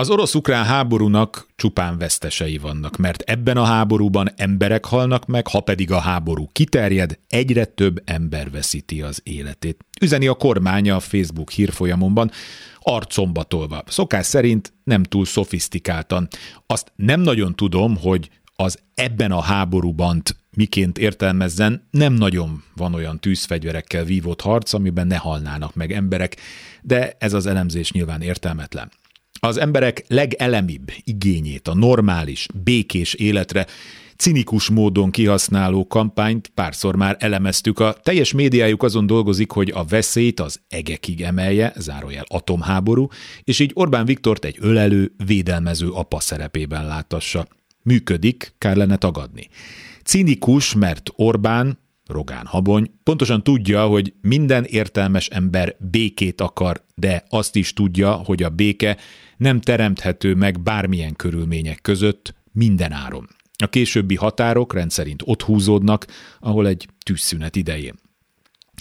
Az orosz-ukrán háborúnak csupán vesztesei vannak, mert ebben a háborúban emberek halnak meg, ha pedig a háború kiterjed, egyre több ember veszíti az életét. Üzeni a kormánya a Facebook hírfolyamomban, arcomba tolva. Szokás szerint nem túl szofisztikáltan. Azt nem nagyon tudom, hogy az ebben a háborúban miként értelmezzen, nem nagyon van olyan tűzfegyverekkel vívott harc, amiben ne halnának meg emberek, de ez az elemzés nyilván értelmetlen. Az emberek legelemibb igényét, a normális, békés életre cinikus módon kihasználó kampányt párszor már elemeztük. A teljes médiájuk azon dolgozik, hogy a veszélyt az egekig emelje, zárójel atomháború, és így Orbán Viktort egy ölelő, védelmező apa szerepében látassa. Működik, kár lenne tagadni. Cinikus, mert Orbán, Rogán Habony pontosan tudja, hogy minden értelmes ember békét akar, de azt is tudja, hogy a béke nem teremthető meg bármilyen körülmények között minden áron. A későbbi határok rendszerint ott húzódnak, ahol egy tűzszünet idején.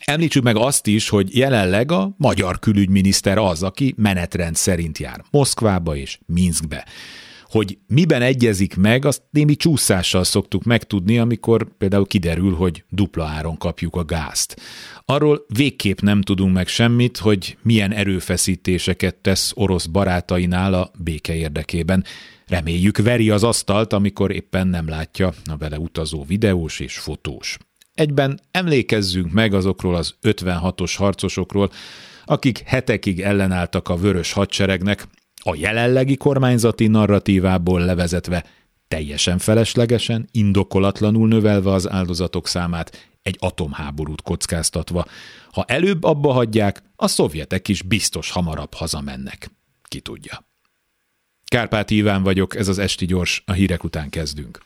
Említsük meg azt is, hogy jelenleg a magyar külügyminiszter az, aki menetrend szerint jár Moszkvába és Minskbe. Hogy miben egyezik meg, azt némi csúszással szoktuk megtudni, amikor például kiderül, hogy dupla áron kapjuk a gázt. Arról végképp nem tudunk meg semmit, hogy milyen erőfeszítéseket tesz orosz barátainál a béke érdekében. Reméljük veri az asztalt, amikor éppen nem látja a vele utazó videós és fotós. Egyben emlékezzünk meg azokról az 56-os harcosokról, akik hetekig ellenálltak a vörös hadseregnek, a jelenlegi kormányzati narratívából levezetve teljesen feleslegesen, indokolatlanul növelve az áldozatok számát, egy atomháborút kockáztatva. Ha előbb abba hagyják, a szovjetek is biztos hamarabb hazamennek. Ki tudja. Kárpát Iván vagyok, ez az Esti Gyors, a hírek után kezdünk.